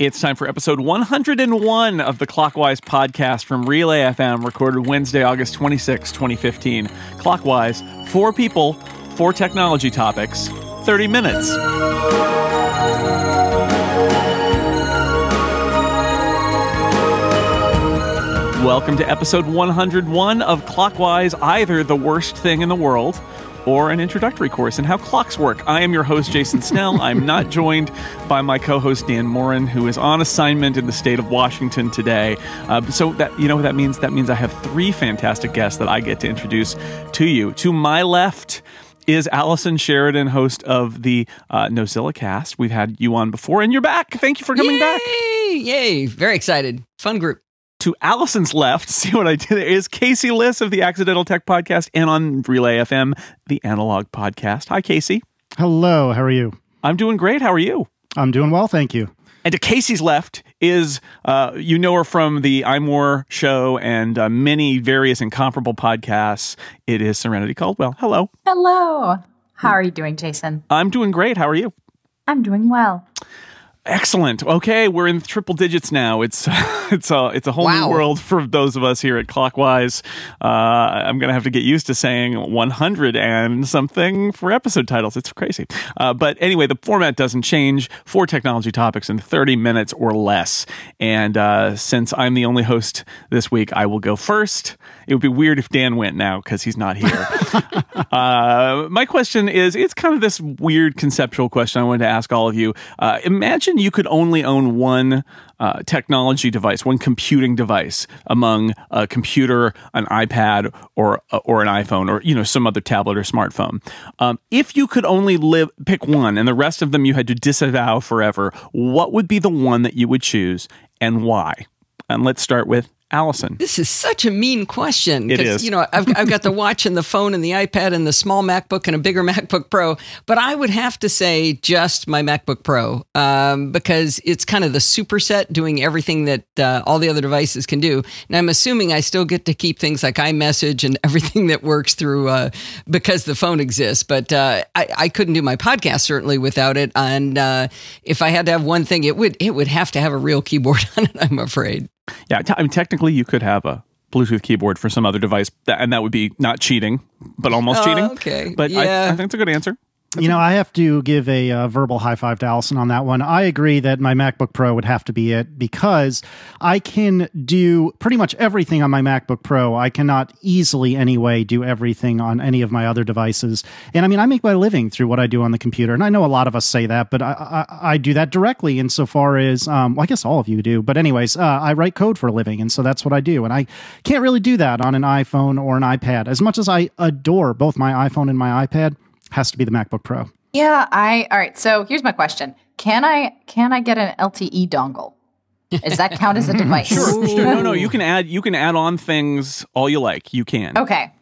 It's time for episode 101 of the Clockwise podcast from Relay FM, recorded Wednesday, August 26, 2015. Clockwise, four people, four technology topics, 30 minutes. Welcome to episode 101 of Clockwise, either the worst thing in the world or an introductory course in how clocks work. I am your host, Jason Snell. I'm not joined by my co-host Dan Moren, who is on assignment in the state of Washington today. Uh, so that you know what that means? That means I have three fantastic guests that I get to introduce to you. To my left is Allison Sheridan, host of the uh, NosillaCast. We've had you on before, and you're back. Thank you for coming Yay! back. Yay! Very excited. Fun group. To Allison's left, see what I did there, is Casey Liss of the Accidental Tech Podcast and on Relay FM, the Analog Podcast. Hi, Casey. Hello, how are you? I'm doing great. How are you? I'm doing well, thank you. And to Casey's left is, uh, you know her from the iMore show and uh, many various incomparable podcasts. It is Serenity Caldwell. Hello. Hello. How are you doing, Jason? I'm doing great. How are you? I'm doing well. Excellent. Okay, we're in triple digits now. It's it's a it's a whole Wow. new world for those of us here at Clockwise. Uh, I'm gonna have to get used to saying 100 and something for episode titles. It's crazy. Uh, but anyway, the format doesn't change. Four technology topics in 30 minutes or less. And uh, since I'm the only host this week, I will go first. It would be weird if Dan went now because he's not here. Uh, my question is it's kind of this weird conceptual question I wanted to ask all of you. Uh, imagine you could only own one uh, technology device, one computing device among a computer, an iPad, or or an iPhone, or you know some other tablet or smartphone. Um, if you could only live pick one, and the rest of them you had to disavow forever, what would be the one that you would choose, and why? And let's start with Allison. This is such a mean question. It is. You know, I've, I've got the watch and the phone and the iPad and the small MacBook and a bigger MacBook Pro, but I would have to say just my MacBook Pro um, because it's kind of the superset doing everything that uh, all the other devices can do. And I'm assuming I still get to keep things like iMessage and everything that works through uh, because the phone exists. But uh, I, I couldn't do my podcast certainly without it. And uh, if I had to have one thing, it would it would have to have a real keyboard on it. I'm afraid. Yeah, t- I mean, technically, you could have a Bluetooth keyboard for some other device, that, and that would be not cheating, but almost Oh, cheating. okay. But I, I think it's a good answer. You know, I have to give a uh, verbal high five to Allison on that one. I agree that my MacBook Pro would have to be it because I can do pretty much everything on my MacBook Pro. I cannot easily, anyway, do everything on any of my other devices. And I mean, I make my living through what I do on the computer. And I know a lot of us say that, but I, I, I do that directly insofar as, um, well, I guess all of you do. But, anyways, uh, I write code for a living. And so that's what I do. And I can't really do that on an iPhone or an iPad. As much as I adore both my iPhone and my iPad, has to be the MacBook Pro. Yeah, I all right. So here's my question: Can I can I get an LTE dongle? Does that count as a device? Sure, sure. No, no, you can add you can add on things all you like. You can. Okay.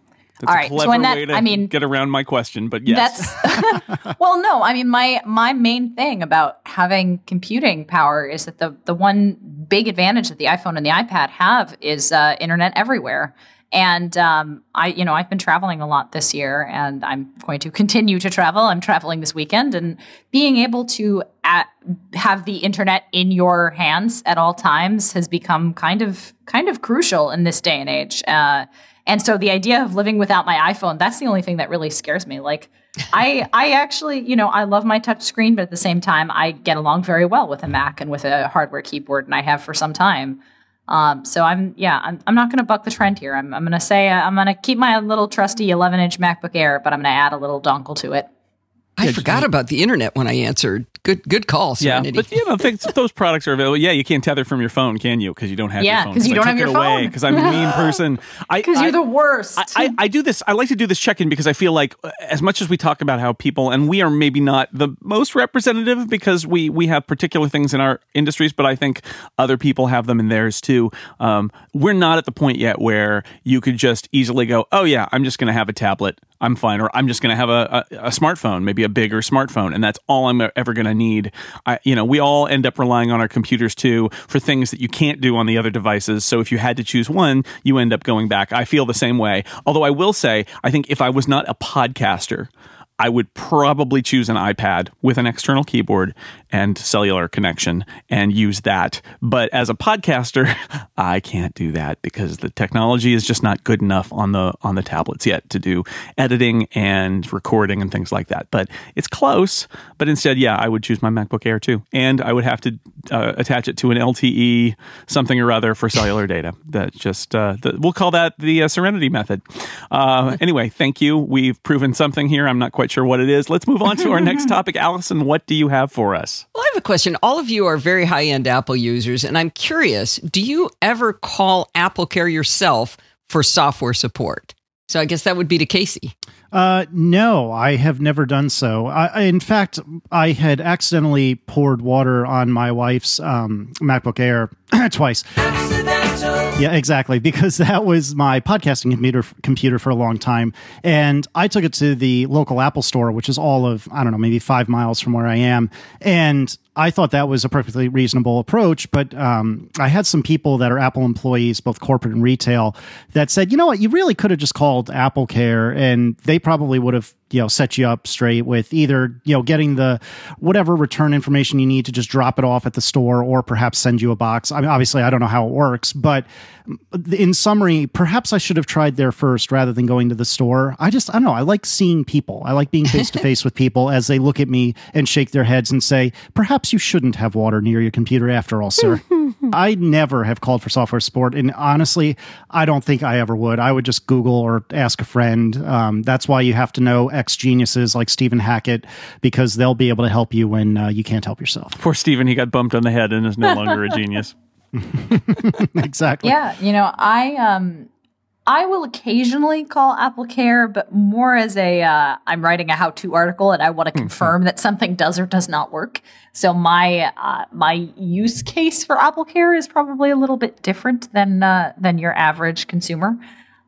That's all a right. clever So in that, way to I mean, get around my question, but yes. That's well, no. I mean, my my main thing about having computing power is that the the one big advantage that the iPhone and the iPad have is uh, internet everywhere. And um, I, you know, I've been traveling a lot this year, and I'm going to continue to travel. I'm traveling this weekend, and being able to at, have the internet in your hands at all times has become kind of kind of crucial in this day and age. Uh, and so the idea of living without my iPhone, that's the only thing that really scares me. Like I I actually, you know, I love my touch screen, but at the same time I get along very well with a Mac and with a hardware keyboard and I have for some time. Um, so I'm yeah, I'm, I'm not going to buck the trend here. I'm I'm going to say uh, I'm going to keep my little trusty 11 inch MacBook Air, but I'm going to add a little dongle to it. I forgot about the internet when I answered. Good, good call, Serenity. Yeah, but you know, things, those products are available. Yeah, you can't tether from your phone, can you? Because you don't have Yeah, your phone. 'cause you I don't took have your it away phone. Because I'm a mean person. I- Because you're the worst. I, I, I do this. I like to do this check in because I feel like uh, as much as we talk about how people, and we are maybe not the most representative because we we have particular things in our industries, but I think other people have them in theirs too. Um, we're not at the point yet where you could just easily go, oh yeah, I'm just going to have a tablet. I'm fine, or I'm just going to have a, a, a smartphone, maybe a bigger smartphone, and that's all I'm ever going to need. I, you know, we all end up relying on our computers too for things that you can't do on the other devices. So if you had to choose one, you end up going back. I feel the same way. Although I will say, I think if I was not a podcaster, I would probably choose an iPad with an external keyboard and cellular connection and use that. But as a podcaster, I can't do that because the technology is just not good enough on the on the tablets yet to do editing and recording and things like that. But it's close. But instead, yeah, I would choose my MacBook Air too, and I would have to uh, attach it to an LTE something or other for cellular data. That just uh, the, we'll call that the uh, Serenity method. Uh, anyway, thank you. We've proven something here. I'm not quite sure what it is. Let's move on to our next topic. Allison, what do you have for us? Well, I have a question. All of you are very high end Apple users, and I'm curious do you ever call Apple Care yourself for software support? So I guess that would be to Casey. Uh, no, I have never done so. I, in fact, I had accidentally poured water on my wife's um, MacBook Air twice. Yeah, exactly. Because that was my podcasting computer computer for a long time, and I took it to the local Apple store, which is all of I don't know, maybe five miles from where I am, and I thought that was a perfectly reasonable approach, but um, I had some people that are Apple employees, both corporate and retail, that said, you know what, you really could have just called Apple Care, and they probably would have you know set you up straight with either you know getting the whatever return information you need to just drop it off at the store or perhaps send you a box. I mean obviously i don't know how it works but in summary perhaps i should have tried there first rather than going to the store. I just i don't know i like seeing people. I like being face to face with people as they look at me and shake their heads and say perhaps you shouldn't have water near your computer after all sir. I never have called for software support and honestly i don't think i ever would. I would just google or ask a friend. Um, that's why you have to know ex geniuses like Stephen Hackett because they'll be able to help you when uh, you can't help yourself. Poor Stephen, he got bumped on the head and is no longer a genius. exactly. Yeah, you know, I um I will occasionally call Apple Care, but more as a uh, I'm writing a how-to article and I want to mm-hmm. confirm that something does or does not work. So my uh, my use case for Apple Care is probably a little bit different than uh, than your average consumer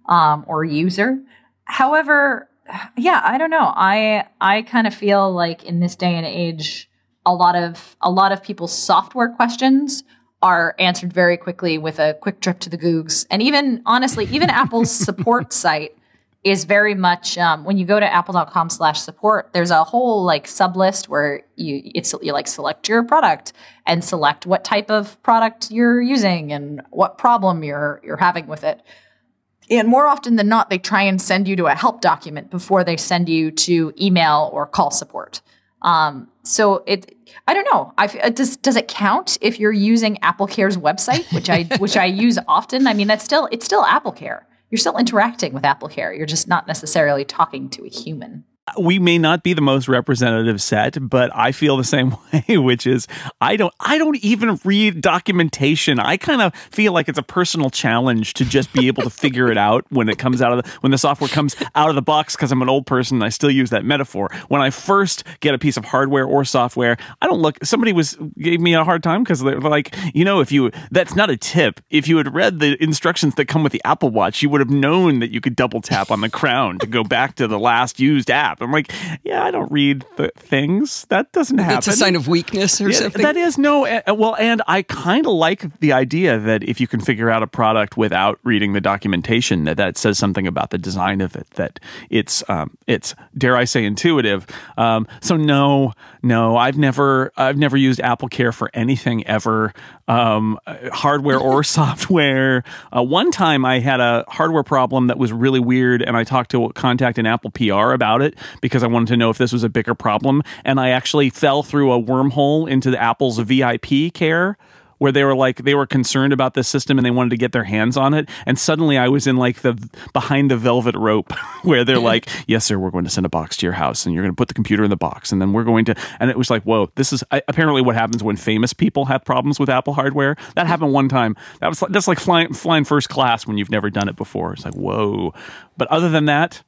um, or user. However, yeah, I don't know. I I kind of feel like in this day and age, a lot of a lot of people's software questions are answered very quickly with a quick trip to the Googs. And even honestly, even Apple's support site is very much um, when you go to apple.com slash support there's a whole like sub list where you it's you like select your product and select what type of product you're using and what problem you're you're having with it and more often than not, they try and send you to a help document before they send you to email or call support. Um, so it, I don't know. I uh, does does it count if you're using Apple Care's website, which I which I use often? I mean, that's still it's still Apple Care. You're still interacting with Apple Care. You're just not necessarily talking to a human we may not be the most representative set, but I feel the same way, which is I don't I don't even read documentation. I kind of feel like it's a personal challenge to just be able to figure it out when it comes out of the when the software comes out of the box because I'm an old person and I still use that metaphor. When I first get a piece of hardware or software, I don't look somebody was gave me a hard time because they're like, you know, if you that's not a tip. If you had read the instructions that come with the Apple Watch, you would have known that you could double tap on the crown to go back to the last used app. I'm like, yeah, I don't read the things. That doesn't happen. It's a sign of weakness or yeah, something. That is no. Uh, well, and I kind of like the idea that if you can figure out a product without reading the documentation, that that says something about the design of it. That it's um, it's dare I say intuitive. Um, so no, no, I've never I've never used Apple Care for anything ever, um, hardware or software. Uh, one time I had a hardware problem that was really weird, and I talked to contact an Apple PR about it because I wanted to know if this was a bigger problem. And I actually fell through a wormhole into the Apple's VIP care where they were like they were concerned about this system and they wanted to get their hands on it. And suddenly i was in like the behind the velvet rope where they're like yes sir we're going to send a box to your house and you're going to put the computer in the box and then we're going to and it was like whoa this is apparently what happens when famous people have problems with apple hardware that happened one time. That was that's like flying flying first class when you've never done it before. It's like whoa. But other than that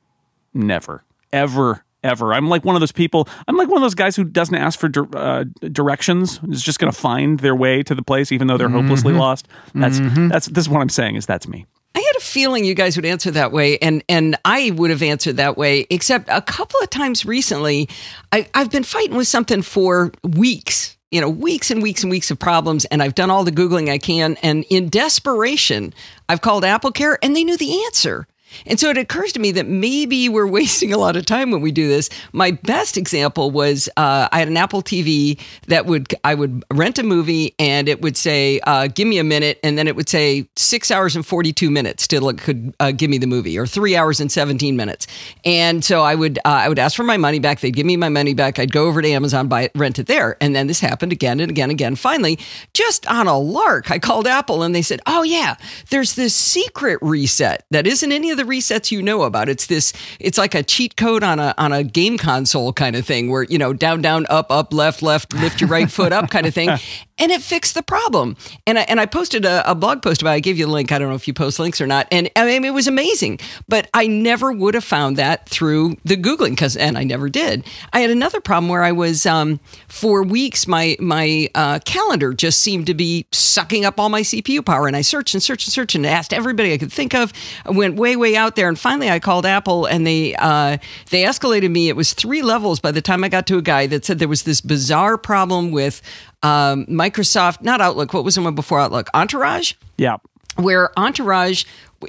never ever ever. I'm like one of those people. I'm like one of those guys who doesn't ask for uh, directions. Is just going to find their way to the place, even though they're mm-hmm. hopelessly lost. That's mm-hmm. that's this is what I'm saying. Is that's me. I had a feeling you guys would answer that way, and and I would have answered that way. Except a couple of times recently, I, I've been fighting with something for weeks. You know, weeks and weeks and weeks of problems, and I've done all the googling I can. And in desperation, I've called Apple Care, and they knew the answer. And so it occurs to me that maybe we're wasting a lot of time when we do this. My best example was uh, I had an Apple TV that would I would rent a movie and it would say, uh, "Give me a minute," and then it would say six hours and forty two minutes till it could uh, give me the movie, or three hours and seventeen minutes. And so I would uh, I would ask for my money back. They'd give me my money back. I'd go over to Amazon, buy it, rent it there, and then this happened again and again and again. Finally, just on a lark, I called Apple and they said, "Oh yeah, there's this secret reset that isn't any of the resets you know about. It's this. It's like a cheat code on a on a game console kind of thing, where you know down down up up left left lift your right foot up kind of thing." And it fixed the problem. And I, and I posted a, a blog post about it. I gave you a link. I don't know if you post links or not. And I mean, it was amazing. But I never would have found that through the Googling because, and I never did. I had another problem where I was, um, for weeks, my, my uh, calendar just seemed to be sucking up all my CPU power. And I searched and searched and searched and asked everybody I could think of. I went way, way out there. And finally I called Apple and they, uh, they escalated me. It was three levels by the time I got to a guy that said there was this bizarre problem with um, Microsoft, not Outlook. What was the one before Outlook? Entourage. Yeah. Where Entourage,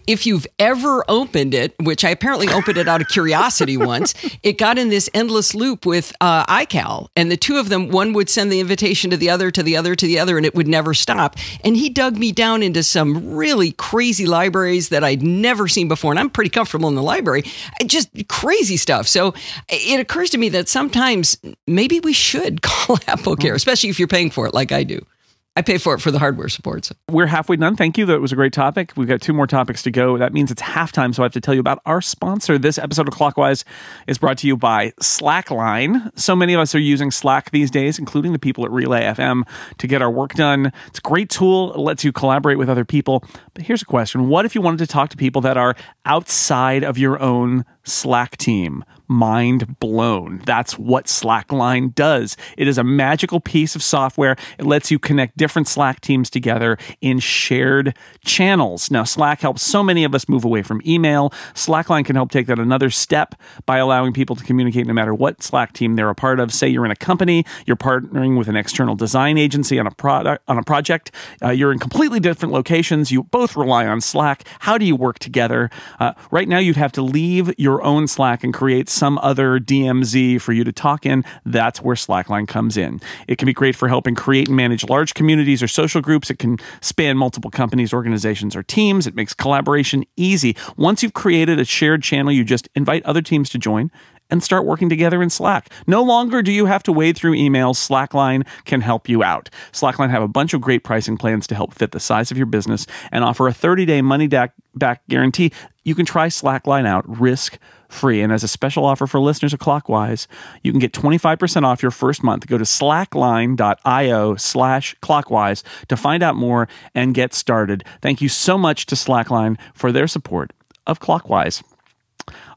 if you've ever opened it, which I apparently opened it out of curiosity once, it got in this endless loop with uh, iCal, and the two of them, one would send the invitation to the other, to the other, to the other, and it would never stop. And he dug me down into some really crazy libraries that I'd never seen before, and I'm pretty comfortable in the library, just crazy stuff. So it occurs to me that sometimes maybe we should call Apple Care, especially if you're paying for it, like I do. I pay for it for the hardware support. So. We're halfway done. Thank you. That was a great topic. We've got two more topics to go. That means it's halftime, so I have to tell you about our sponsor. This episode of Clockwise is brought to you by Slackline. So many of us are using Slack these days, including the people at Relay FM, to get our work done. It's a great tool. It lets you collaborate with other people. But here's a question What if you wanted to talk to people that are outside of your own Slack team? mind blown. That's what Slackline does. It is a magical piece of software. It lets you connect different Slack teams together in shared channels. Now, Slack helps so many of us move away from email. Slackline can help take that another step by allowing people to communicate no matter what Slack team they're a part of. Say you're in a company, you're partnering with an external design agency on a product on a project. Uh, you're in completely different locations. You both rely on Slack. How do you work together? Uh, right now, you'd have to leave your own Slack and create some other DMZ for you to talk in, that's where Slackline comes in. It can be great for helping create and manage large communities or social groups. It can span multiple companies, organizations, or teams. It makes collaboration easy. Once you've created a shared channel, you just invite other teams to join and start working together in Slack. No longer do you have to wade through emails. Slackline can help you out. Slackline have a bunch of great pricing plans to help fit the size of your business and offer a 30-day money back guarantee. You can try Slackline out risk free. And as a special offer for listeners of Clockwise, you can get 25% off your first month. Go to slackline.io slash clockwise to find out more and get started. Thank you so much to Slackline for their support of Clockwise.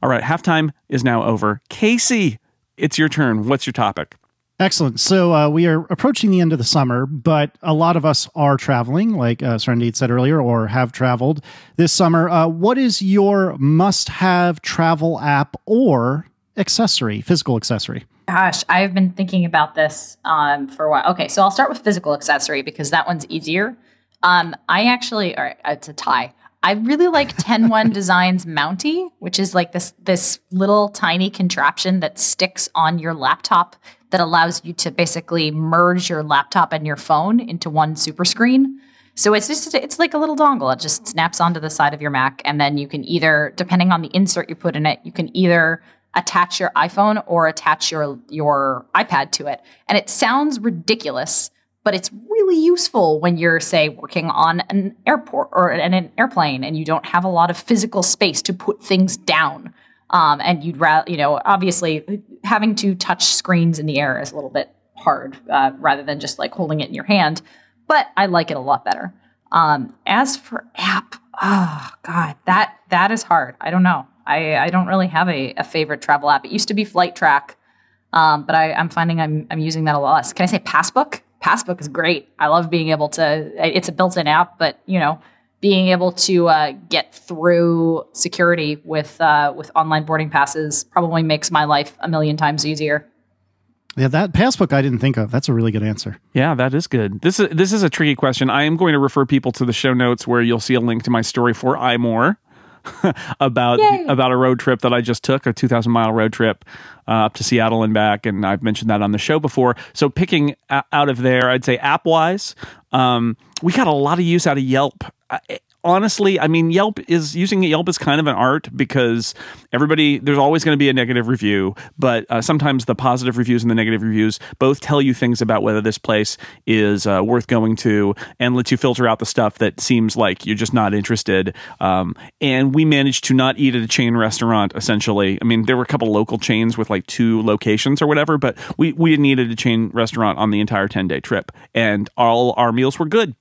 All right, halftime is now over. Casey, it's your turn. What's your topic? Excellent. So uh, we are approaching the end of the summer, but a lot of us are traveling, like uh, Serenity said earlier, or have traveled this summer. Uh, what is your must-have travel app or accessory, physical accessory? Gosh, I've been thinking about this um, for a while. Okay, so I'll start with physical accessory because that one's easier. Um, I actually, all right, it's a tie. I really like 101 Designs Mountie, which is like this this little tiny contraption that sticks on your laptop that allows you to basically merge your laptop and your phone into one super screen. So it's just it's like a little dongle. It just snaps onto the side of your Mac, and then you can either, depending on the insert you put in it, you can either attach your iPhone or attach your your iPad to it. And it sounds ridiculous, but it's really useful when you're say working on an airport or in an airplane and you don't have a lot of physical space to put things down. Um, and you'd rather, you know, obviously having to touch screens in the air is a little bit hard uh, rather than just like holding it in your hand. But I like it a lot better. Um, as for app, oh god, that that is hard. I don't know. I, I don't really have a, a favorite travel app. It used to be Flight Track, um, but I, I'm finding I'm I'm using that a lot less. Can I say Passbook? Passbook is great. I love being able to. It's a built-in app, but you know, being able to uh, get through security with uh, with online boarding passes probably makes my life a million times easier. Yeah, that passbook I didn't think of. That's a really good answer. Yeah, that is good. This is this is a tricky question. I am going to refer people to the show notes where you'll see a link to my story for iMore. about Yay. about a road trip that I just took, a 2,000 mile road trip uh, up to Seattle and back, and I've mentioned that on the show before. So picking a- out of there, I'd say app wise, um, we got a lot of use out of Yelp. Uh, honestly, I mean, Yelp is using Yelp is kind of an art because everybody there's always going to be a negative review, but uh, sometimes the positive reviews and the negative reviews both tell you things about whether this place is uh, worth going to and lets you filter out the stuff that seems like you're just not interested. Um, and we managed to not eat at a chain restaurant. Essentially, I mean, there were a couple local chains with like two locations or whatever, but we we didn't eat at a chain restaurant on the entire ten day trip, and all our meals were good.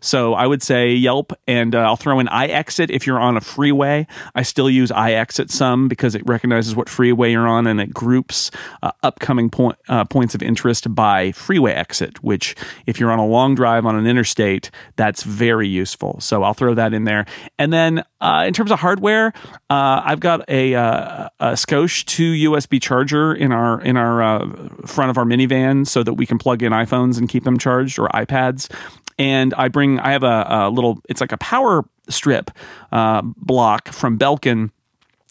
So I would say Yelp, and uh, I'll throw in iExit if you're on a freeway. I still use iExit some because it recognizes what freeway you're on and it groups uh, upcoming point, uh, points of interest by freeway exit. Which, if you're on a long drive on an interstate, that's very useful. So I'll throw that in there. And then uh, in terms of hardware, uh, I've got a, uh, a Scosche 2 USB charger in our in our front of our minivan so that we can plug in iPhones and keep them charged or iPads and I bring I have a, a little it's like a power strip uh, block from Belkin.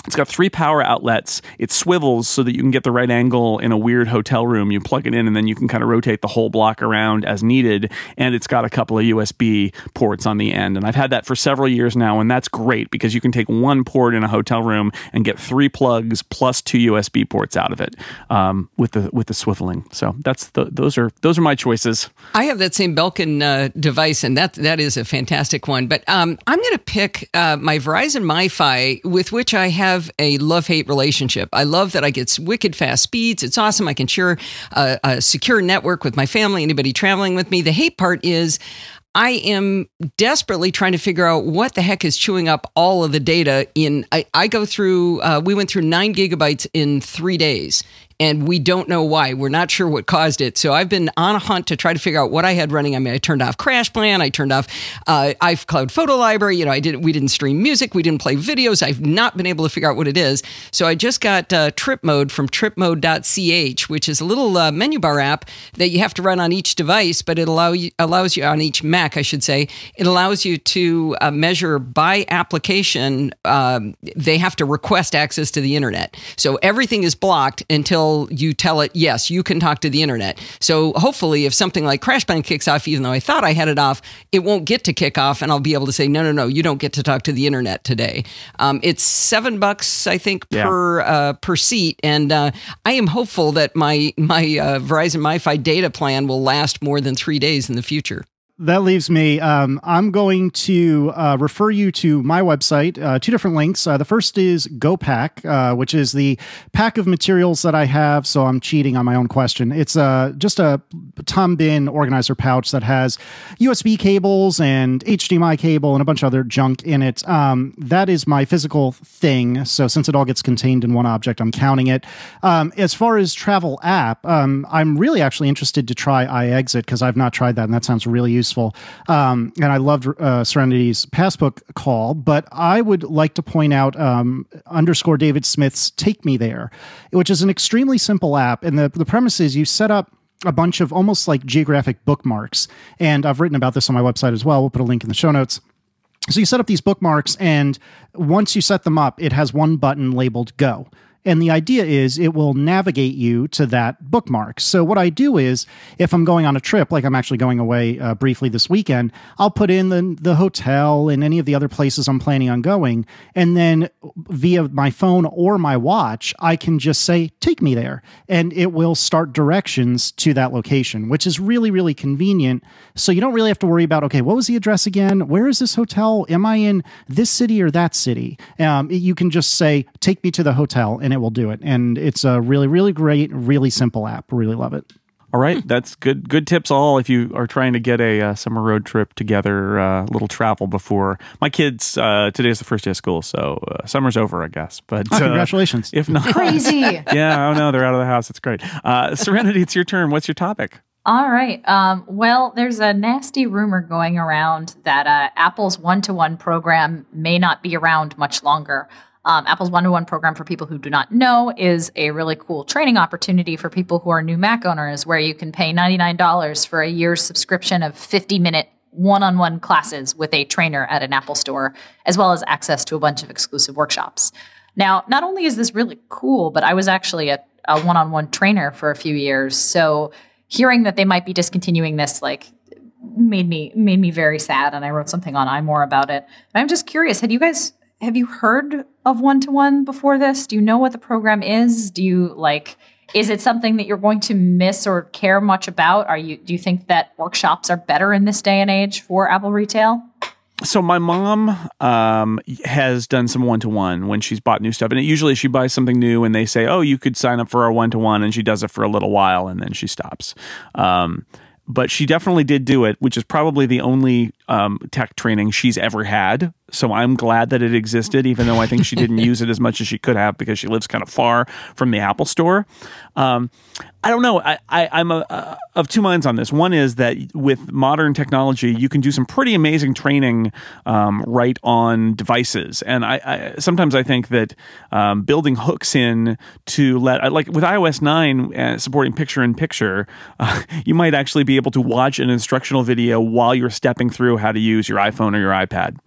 It's got three power outlets. It swivels so that you can get the right angle in a weird hotel room. You plug it in, and then you can kind of rotate the whole block around as needed. And it's got a couple of USB ports on the end. And I've had that for several years now, and that's great because you can take one port in a hotel room and get three plugs plus two USB ports out of it um, with the with the swiveling. So that's the those are those are my choices. I have that same Belkin uh, device, and that that is a fantastic one. But um, I'm going to pick uh, my Verizon MiFi, with which I have a love hate relationship. I love that I get wicked fast speeds. It's awesome. I can share a, a secure network with my family, anybody traveling with me. The hate part is. I am desperately trying to figure out what the heck is chewing up all of the data in. I, I go through, uh, we went through nine gigabytes in three days and we don't know why. We're not sure what caused it. So I've been on a hunt to try to figure out what I had running. I mean, I turned off CrashPlan, I turned off uh, iCloud Photo Library. You know, I didn't. We didn't stream music. We didn't play videos. I've not been able to figure out what it is. So I just got uh, TripMode from TripMode.ch, which is a little uh, menu bar app that you have to run on each device, but it allow you, allows you on each Mac, I should say. It allows you to uh, measure by application. Um, they have to request access to the internet. So everything is blocked until you tell it, yes, you can talk to the internet. So hopefully, if something like CrashPlan kicks off, even though I thought I had it off, it won't get to kick off, and I'll be able to say, no, no, no, you don't get to talk to the internet today. Um, it's seven bucks, I think, Yeah. per uh, per seat, and uh, I am hopeful that my my uh, Verizon MiFi data plan will last more than three days in the future. That leaves me. Um, I'm going to uh, refer you to my website. Uh, two different links. Uh, the first is GoPack, uh, which is the pack of materials that I have. So I'm cheating on my own question. It's uh, just a Tom Bihn organizer pouch that has USB cables and HDMI cable and a bunch of other junk in it. Um, that is my physical thing. So since it all gets contained in one object, I'm counting it. Um, as far as travel app, um, I'm really actually interested to try iExit because I've not tried that, and that sounds really useful. Um, and I loved uh, Serenity's Passbook call, but I would like to point out um, underscore David Smith's Take Me There, which is an extremely simple app. And the, the premise is you set up a bunch of almost like geographic bookmarks. And I've written about this on my website as well. We'll put a link in the show notes. So you set up these bookmarks, and once you set them up, it has one button labeled Go. And the idea is it will navigate you to that bookmark. So, what I do is if I'm going on a trip, like I'm actually going away uh, briefly this weekend, I'll put in the, the hotel and any of the other places I'm planning on going. And then via my phone or my watch, I can just say, take me there. And it will start directions to that location, which is really, really convenient. So, you don't really have to worry about, okay, what was the address again? Where is this hotel? Am I in this city or that city? Um, you can just say, take me to the hotel and it will do it. And it's a really, really great, really simple app. Really love it. All right, that's good. Good tips all if you are trying to get a uh, summer road trip together, uh, little travel before my kids. Uh, today is the first day of school, so uh, summer's over, I guess. But Oh, uh, congratulations. if not, Crazy. yeah, oh no, they're out of the house. It's great. Uh, Serenity, it's your turn. What's your topic? All right. Um, well, there's a nasty rumor going around that uh, Apple's one to one program may not be around much longer. Um, Apple's one to one program, for people who do not know, is a really cool training opportunity for people who are new Mac owners where you can pay $99 for a year's subscription of 50 minute one-on-one classes with a trainer at an Apple store, as well as access to a bunch of exclusive workshops. Now, not only is this really cool, but I was actually a, a one-on-one trainer for a few years. So hearing that they might be discontinuing this, like made me made me very sad and I wrote something on iMore about it. And I'm just curious, had you guys have you heard of one to one before this? Do you know what the program is? Do you like is it something that you're going to miss or care much about? Are you do you think that workshops are better in this day and age for Apple retail? so my mom um, has done some one to one when she's bought new stuff, and it, usually she buys something new, and they say, "Oh, you could sign up for our one to one," and she does it for a little while, and then she stops. Um, but she definitely did do it, which is probably the only um, tech training she's ever had. So I'm glad that it existed, even though I think she didn't use it as much as she could have because she lives kind of far from the Apple Store. Um, I don't know. I, am of two minds on this. One is that with modern technology, you can do some pretty amazing training um, right on devices, and I, I sometimes I think that um, building hooks in to let like with iOS nine uh, supporting picture in picture, uh, you might actually be able to watch an instructional video while you're stepping through how to use your iPhone or your iPad.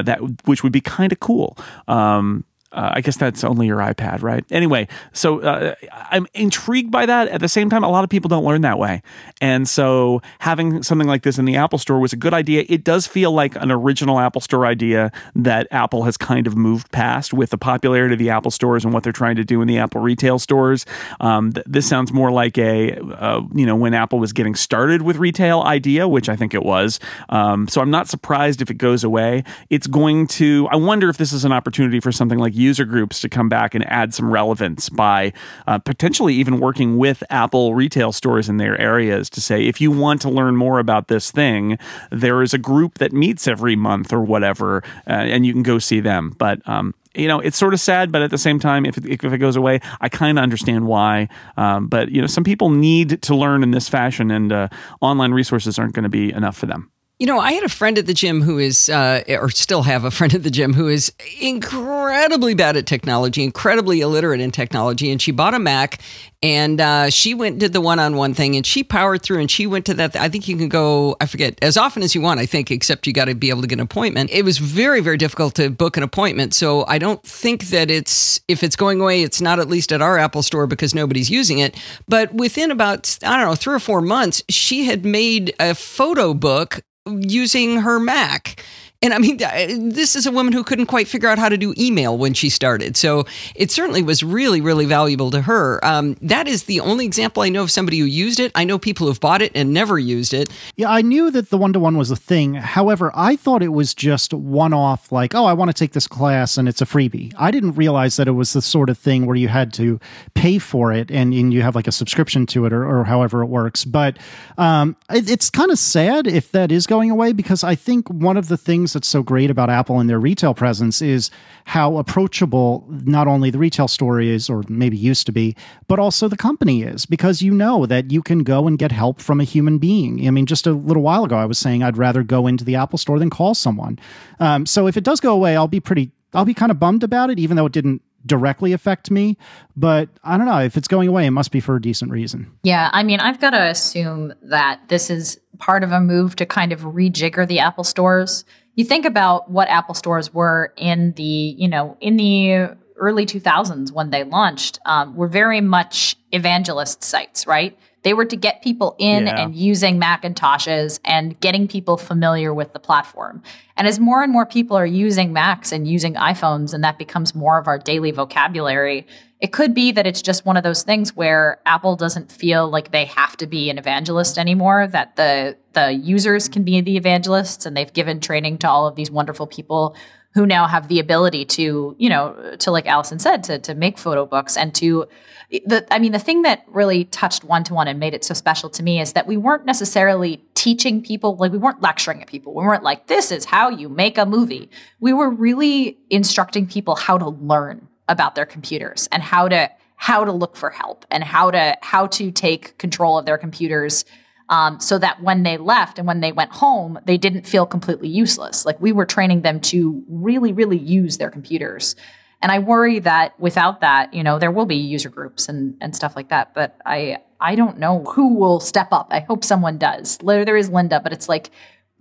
Uh, that which would be kind of cool. Um, uh, I guess that's only your iPad, right? Anyway, so uh, I'm intrigued by that. At the same time, a lot of people don't learn that way. And so having something like this in the Apple Store was a good idea. It does feel like an original Apple Store idea that Apple has kind of moved past with the popularity of the Apple stores and what they're trying to do in the Apple retail stores. Um, th- this sounds more like a, uh, you know, when Apple was getting started with retail idea, which I think it was. Um, so I'm not surprised if it goes away. It's going to, I wonder if this is an opportunity for something like user groups to come back and add some relevance by uh, potentially even working with Apple retail stores in their areas to say, if you want to learn more about this thing, there is a group that meets every month or whatever, uh, and you can go see them. But um, you know, it's sort of sad, but at the same time, if it, if it goes away, I kind of understand why. Um, but you know, some people need to learn in this fashion, and uh, online resources aren't going to be enough for them. You know, I had a friend at the gym who is, uh, or still have a friend at the gym who is incredibly bad at technology, incredibly illiterate in technology. And she bought a Mac and uh, she went did the one-on-one thing and she powered through and she went to that i think you can go i forget as often as you want i think except you got to be able to get an appointment it was very very difficult to book an appointment so i don't think that it's if it's going away it's not at least at our apple store because nobody's using it but within about i don't know three or four months she had made a photo book using her Mac. And I mean, this is a woman who couldn't quite figure out how to do email when she started. So it certainly was really, really valuable to her. Um, that is the only example I know of somebody who used it. I know people who've bought it and never used it. Yeah, I knew that the one to one was a thing. However, I thought it was just one off, like, oh, I want to take this class and it's a freebie. I didn't realize that it was the sort of thing where you had to pay for it and, and you have like a subscription to it or, or however it works. But um, it, it's kind of sad if that is going away because I think one of the things things that's so great about Apple and their retail presence is how approachable not only the retail store is, or maybe used to be, but also the company is, because you know that you can go and get help from a human being. I mean, just a little while ago, I was saying I'd rather go into the Apple store than call someone. Um, so if it does go away, I'll be pretty, I'll be kind of bummed about it, even though it didn't directly affect me. But I don't know. If it's going away, it must be for a decent reason. Yeah. I mean, I've got to assume that this is part of a move to kind of rejigger the Apple stores you think about what Apple stores were in the, you know, in the early 2000s when they launched, um, were very much evangelist sites, right? They were to get people in yeah. and using Macintoshes and getting people familiar with the platform. And as more and more people are using Macs and using iPhones, and that becomes more of our daily vocabulary, it could be that it's just one of those things where Apple doesn't feel like they have to be an evangelist anymore, that the the users can be the evangelists and they've given training to all of these wonderful people who now have the ability to, you know, to like Allison said, to to make photo books and to the I mean the thing that really touched one to one and made it so special to me is that we weren't necessarily teaching people like we weren't lecturing at people. We weren't like this is how you make a movie. We were really instructing people how to learn about their computers and how to how to look for help and how to how to take control of their computers um, so that when they left and when they went home they didn't feel completely useless. Like we were training them to really really use their computers. And i worry that without that you know there will be user groups and and stuff like that. But i i don't know who will step up. I hope someone does. There is Lynda but it's like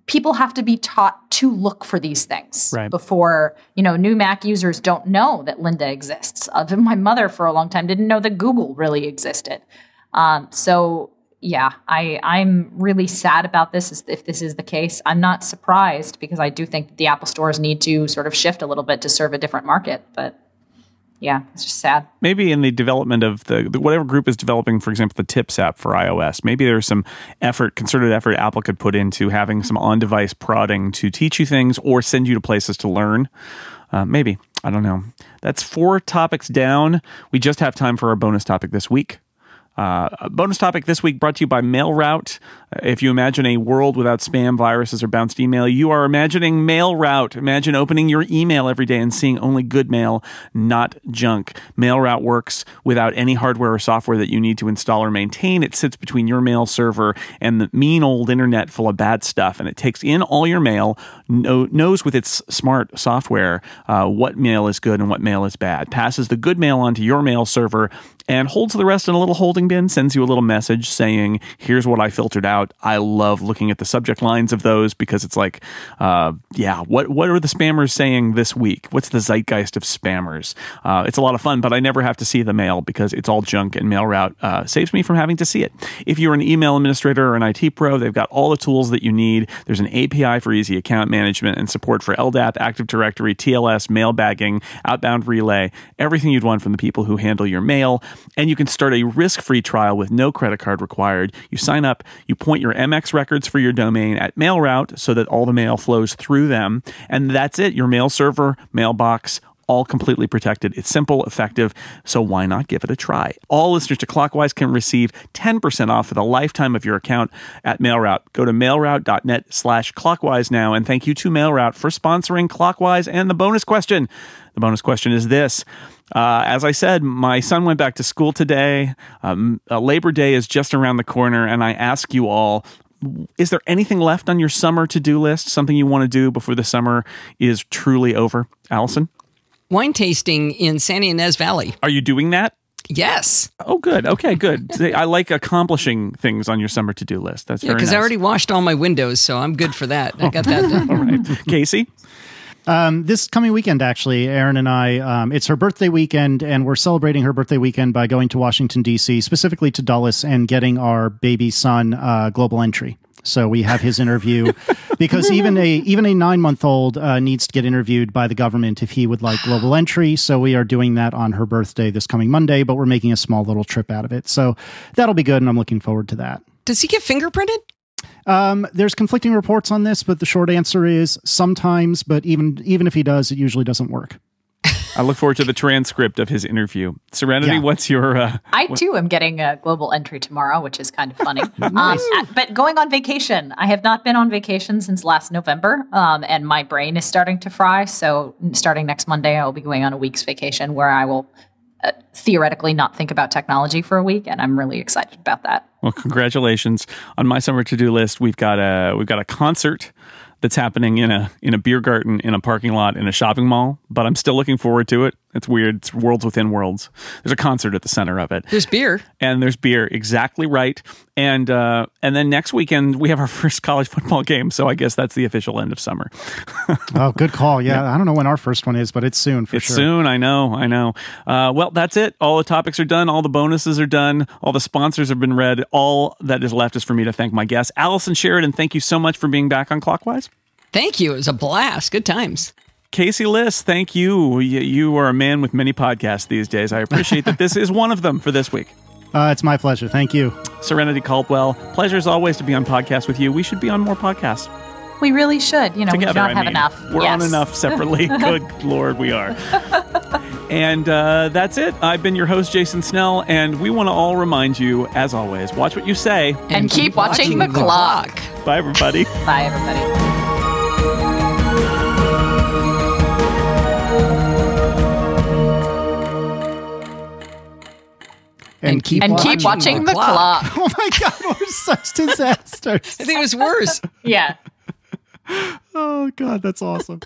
people have to be taught to look for these things Right. before you know new mac users don't know that Lynda exists. Uh, my mother for a long time didn't know that google really existed. Um, so yeah i i'm really sad about this if this is the case i'm not surprised because i do think the apple stores need to sort of shift a little bit to serve a different market but yeah it's just sad maybe in the development of the, the whatever group is developing, for example, the Tips app for iOS, maybe there's some effort, concerted effort Apple could put into having some on-device prodding to teach you things or send you to places to learn. Uh, maybe I don't know. That's four topics down. We just have time for our bonus topic this week. Uh, bonus topic this week brought to you by MailRoute. If you imagine a world without spam, viruses, or bounced email, you are imagining MailRoute. Imagine opening your email every day and seeing only good mail, not junk. MailRoute works without any hardware or software that you need to install or maintain. It sits between your mail server and the mean old internet full of bad stuff, and it takes in all your mail, know, knows with its smart software uh, what mail is good and what mail is bad, passes the good mail onto your mail server, and holds the rest in a little holding bin, sends you a little message saying, Here's what I filtered out. I love looking at the subject lines of those because it's like, uh, yeah, what, what are the spammers saying this week? What's the zeitgeist of spammers? Uh, it's a lot of fun, but I never have to see the mail because it's all junk and MailRoute uh, saves me from having to see it. If you're an email administrator or an IT pro, they've got all the tools that you need. There's an API for easy account management and support for LDAP, Active Directory, TLS, mail bagging, outbound relay, everything you'd want from the people who handle your mail. And you can start a risk free trial with no credit card required. You sign up, you point your MX records for your domain at MailRoute so that all the mail flows through them. And that's it. Your mail server, mailbox, all completely protected. It's simple, effective, so why not give it a try? All listeners to Clockwise can receive 10% off for the lifetime of your account at MailRoute. Go to mailroute.net slash clockwise now, and thank you to MailRoute for sponsoring Clockwise and the bonus question. The bonus question is this. Uh, as I said, my son went back to school today. Um, uh, Labor Day is just around the corner, and I ask you all is there anything left on your summer to do list? Something you want to do before the summer is truly over? Allison, Wine tasting in Santa Ynez Valley. are you doing that? Yes. Oh, good. Okay, good. I like accomplishing things on your summer to do list. That's Yeah, because nice. I already washed all my windows, so I'm good for that. I oh. got that done. All right. Casey, Um, this coming weekend, actually, Erin and I, um, it's her birthday weekend, and we're celebrating her birthday weekend by going to Washington, D.C., specifically to Dulles, and getting our baby son uh, global entry. So we have his interview because even a even a nine month old uh, needs to get interviewed by the government if he would like global entry. So we are doing that on her birthday this coming Monday, but we're making a small little trip out of it. So that'll be good, and I'm looking forward to that. Does he get fingerprinted? Um, there's conflicting reports on this, but the short answer is sometimes. But even even if he does, it usually doesn't work. I look forward to the transcript of his interview. Serenity, Yeah. what's your? Uh, I too am getting a global entry tomorrow, which is kind of funny. um, uh, but going on vacation, I have not been on vacation since last November, um, and my brain is starting to fry. So starting next Monday, I will be going on a week's vacation where I will uh, theoretically not think about technology for a week, and I'm really excited about that. Well, congratulations on my summer to do list. We've got a we've got a concert that's happening in a in a beer garden in a parking lot in a shopping mall. But I'm still looking forward to it. It's weird. It's worlds within worlds. There's a concert at the center of it. There's beer. and there's beer. Exactly right. And uh, and then next weekend we have our first college football game. So I guess that's the official end of summer. Oh, good call. Yeah, I don't know when our first one is, but it's soon for It's sure. soon. I know. I know. Uh, well, that's it. All the topics are done. All the bonuses are done. All the sponsors have been read. All that is left is for me to thank my guest, Allison Sheridan. Thank you so much for being back on Clockwise. Thank you. It was a blast. Good times. Casey Liss, thank you. You are a man with many podcasts these days. I appreciate that this is one of them for this week. Uh, it's my pleasure. Thank you. Serenity Caldwell, pleasure as always to be on podcast with you. We should be on more podcasts. We really should. You know, we don't I have mean. enough. We're on enough separately. Good Lord, we are. and uh, that's it. I've been your host, Jason Snell, and we want to all remind you, as always, watch what you say. And, keep, watching, the, clock. Bye, everybody. Bye, everybody. And keep And keep watching the clock. Oh my God, we're such disasters. I think it was worse. Yeah. Oh God, that's awesome.